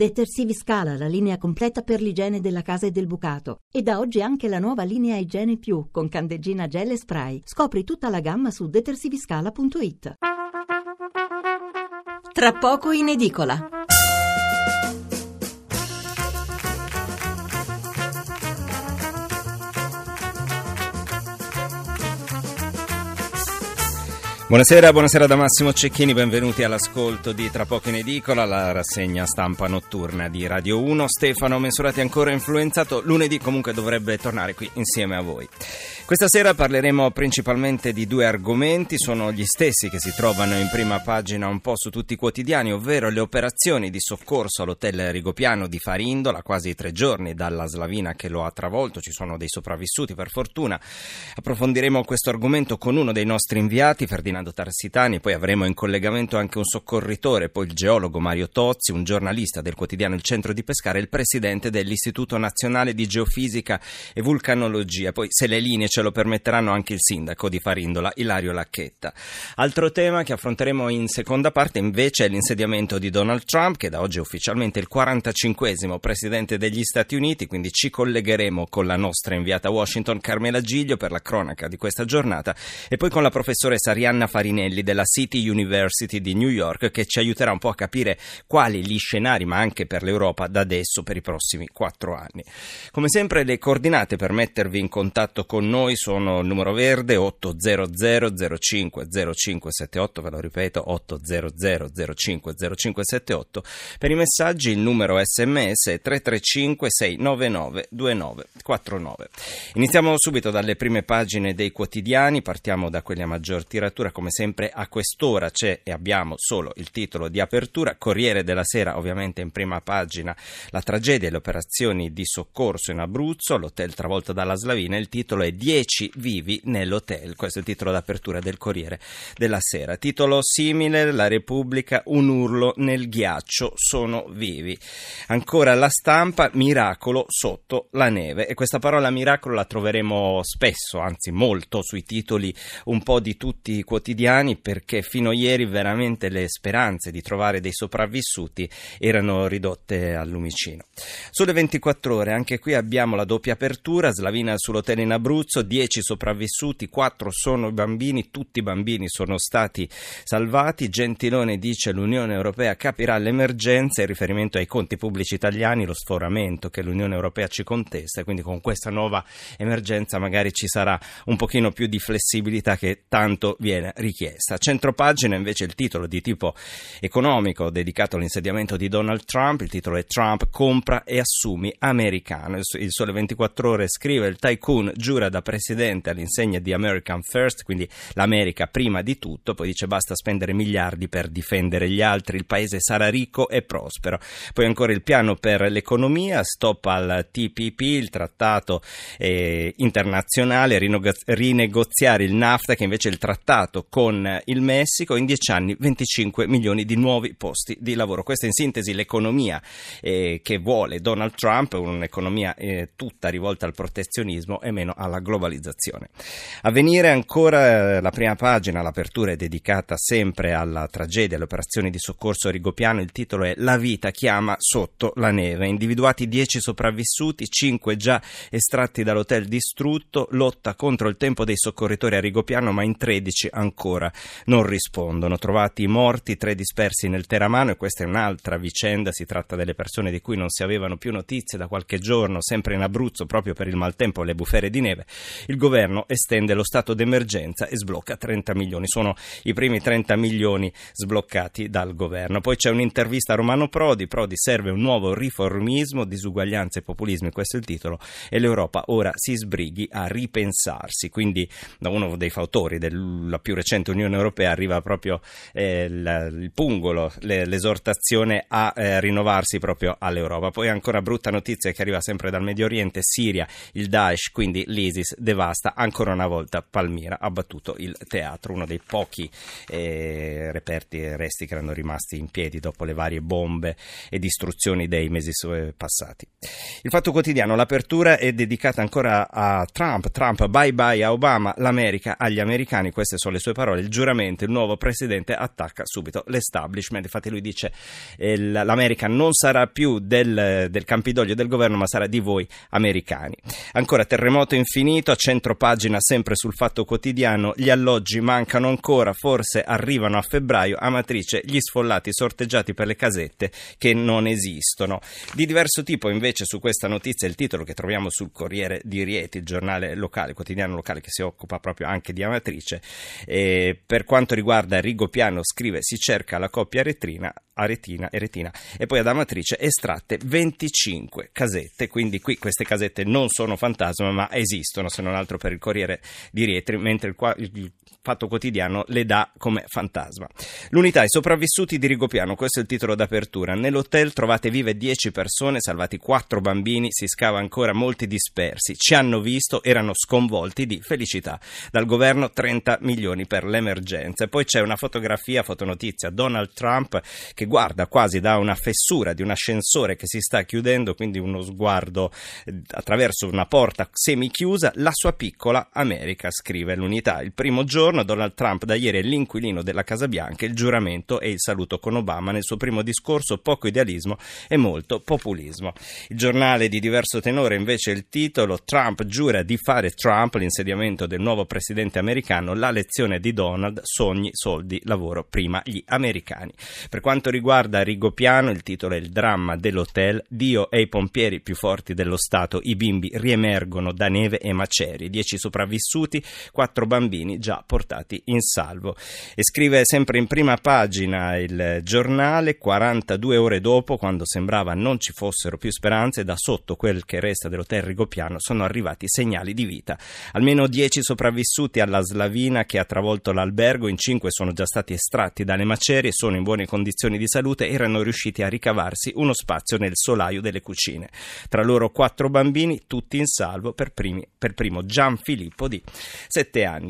Detersivi Scala, la linea completa per l'igiene della casa e del bucato. E da oggi anche la nuova linea Igiene Più con candeggina gel e spray. Scopri tutta la gamma su detersiviscala.it. Tra poco in edicola. Buonasera, buonasera da Massimo Cecchini, benvenuti all'ascolto di Tra poco in edicola, la rassegna stampa notturna di Radio 1. Stefano Mensurati ancora influenzato, lunedì comunque dovrebbe tornare qui insieme a voi. Questa sera parleremo principalmente di due argomenti, sono gli stessi che si trovano in prima pagina un po' su tutti i quotidiani, ovvero le operazioni di soccorso all'hotel Rigopiano di Farindola, quasi tre giorni dalla slavina che lo ha travolto, ci sono dei sopravvissuti per fortuna. Approfondiremo questo argomento con uno dei nostri inviati, Ferdinando Tarsitani, poi avremo in collegamento anche un soccorritore, poi il geologo Mario Tozzi, un giornalista del quotidiano Il Centro di Pescara e il presidente dell'Istituto Nazionale di Geofisica e Vulcanologia. Poi se le linee ce lo permetteranno anche il sindaco di Farindola, Ilario Lacchetta. Altro tema che affronteremo in seconda parte invece è l'insediamento di Donald Trump, che da oggi è ufficialmente il 45 presidente degli Stati Uniti, quindi ci collegheremo con la nostra inviata a Washington, Carmela Giglio, per la cronaca di questa giornata e poi con la professoressa Arianna Farinelli della City University di New York, che ci aiuterà un po' a capire quali gli scenari, ma anche per l'Europa, da adesso per i prossimi quattro anni. Come sempre le coordinate per mettervi in contatto con noi sono il numero verde 800 05 0578, ve lo ripeto 800 05 0578. Per i messaggi il numero sms è 335 699 2949. Iniziamo subito dalle prime pagine dei quotidiani, partiamo da quelli a maggior tiratura, come sempre a quest'ora c'è e abbiamo solo il titolo di apertura, Corriere della Sera ovviamente in prima pagina la tragedia e le operazioni di soccorso in Abruzzo, l'hotel travolto dalla slavina, il titolo è 10 10 vivi nell'hotel. Questo è il titolo d'apertura del Corriere della Sera. Titolo simile, La Repubblica, un urlo nel ghiaccio, sono vivi. Ancora la stampa, miracolo sotto la neve. E questa parola miracolo la troveremo spesso, anzi molto, sui titoli un po' di tutti i quotidiani perché fino a ieri veramente le speranze di trovare dei sopravvissuti erano ridotte al lumicino. Sulle 24 ore, anche qui abbiamo la doppia apertura, Slavina sull'hotel in Abruzzo, 10 sopravvissuti, 4 sono bambini, tutti i bambini sono stati salvati. Gentilone dice l'Unione Europea capirà l'emergenza in riferimento ai conti pubblici italiani, lo sforamento che l'Unione Europea ci contesta, quindi con questa nuova emergenza magari ci sarà un pochino più di flessibilità che tanto viene richiesta. Centropagina invece il titolo di tipo economico dedicato all'insediamento di Donald Trump, il titolo è Trump compra e assumi americano. Il Sole 24 ore scrive il tycoon giura da presidente presidente all'insegna di American First, quindi l'America prima di tutto, poi dice basta spendere miliardi per difendere gli altri, il paese sarà ricco e prospero. Poi ancora il piano per l'economia, stop al TPP, il trattato eh, internazionale, rinegoziare il NAFTA che invece è il trattato con il Messico, in dieci anni 25 milioni di nuovi posti di lavoro. Questa in sintesi l'economia eh, che vuole Donald Trump, un'economia eh, tutta rivolta al protezionismo e meno alla globalizzazione globalizzazione. A venire ancora eh, la prima pagina, l'apertura è dedicata sempre alla tragedia, alle operazioni di soccorso a Rigopiano, il titolo è La vita chiama sotto la neve, individuati 10 sopravvissuti, 5 già estratti dall'hotel distrutto, lotta contro il tempo dei soccorritori a Rigopiano, ma in 13 ancora non rispondono. Trovati morti, 3 dispersi nel Teramano e questa è un'altra vicenda, si tratta delle persone di cui non si avevano più notizie da qualche giorno, sempre in Abruzzo proprio per il maltempo e le bufere di neve il governo estende lo stato d'emergenza e sblocca 30 milioni. Sono i primi 30 milioni sbloccati dal governo. Poi c'è un'intervista a Romano Prodi. Prodi serve un nuovo riformismo, disuguaglianza e populismo, questo è il titolo, e l'Europa ora si sbrighi a ripensarsi. Quindi da uno dei fautori della più recente Unione Europea arriva proprio eh, il, il, pungolo, le, l'esortazione a eh, rinnovarsi proprio all'Europa. Poi ancora brutta notizia che arriva sempre dal Medio Oriente, Siria, il Daesh, quindi l'ISIS devasta ancora una volta Palmira, ha battuto il teatro, uno dei pochi eh, reperti e resti che erano rimasti in piedi dopo le varie bombe e distruzioni dei mesi passati. Il Fatto Quotidiano, l'apertura è dedicata ancora a Trump, Trump bye bye a Obama, l'America agli americani, queste sono le sue sue parole, il giuramento, il nuovo presidente attacca subito l'establishment. Infatti lui dice eh, l'America non sarà più del, del Campidoglio del governo, ma sarà di voi americani. Ancora terremoto infinito, a centro pagina sempre sul Fatto Quotidiano, gli alloggi mancano ancora, forse arrivano a febbraio, Amatrice gli sfollati sorteggiati per le casette che non esistono. Di diverso tipo invece su questa notizia il titolo che troviamo sul Corriere di Rieti, il giornale locale, quotidiano locale che si occupa proprio anche di Amatrice. E per quanto riguarda Rigopiano scrive si cerca la coppia retrina, aretina e retina e poi ad Amatrice estratte 25 casette, quindi qui queste casette non sono fantasma ma esistono se non altro per il Corriere di Rieti, mentre il, il Fatto Quotidiano le dà come fantasma. L'unità, i sopravvissuti di Rigopiano, questo è il titolo d'apertura. Nell'hotel trovate vive 10 persone, salvati 4 bambini, si scava ancora molti dispersi. Ci hanno visto, erano sconvolti di felicità. Dal governo 30 milioni per l'emergenza. E poi c'è una fotografia, fotonotizia, Donald Trump che guarda quasi da una fessura di un ascensore che si sta chiudendo, quindi uno sguardo eh, attraverso una porta semichiusa, la sua piccola America, scrive l'unità. Il primo giorno Donald Trump da ieri è l'inquilino della Casa Bianca, il giuramento e il saluto con Obama nel suo primo discorso, poco idealismo e molto populismo. Il giornale di diverso tenore invece il titolo Trump giura di fare Trump, l'insediamento del nuovo presidente americano, la lezione di Donald, sogni, soldi, lavoro, prima gli americani. Per quanto riguarda Rigopiano, il titolo è il dramma dell'hotel, Dio e i pompieri più forti dello Stato, i bimbi riemergono da neve e macerie, dieci sopravvissuti, quattro bambini già portati in salvo. E scrive sempre in prima pagina il giornale, 42 ore dopo, quando sembrava non ci fossero più speranze, da sotto quel che resta dell'hotel Rigopiano sono arrivati segnali di vita. Almeno 10 sopravvissuti alla slavina che ha l'albergo, in 5 sono già stati estratti dalle macerie, sono in buone condizioni di salute e erano riusciti a ricavarsi uno spazio nel solaio delle cucine. Tra loro quattro bambini, tutti in salvo, per, primi, per primo Gian Filippo di 7 anni.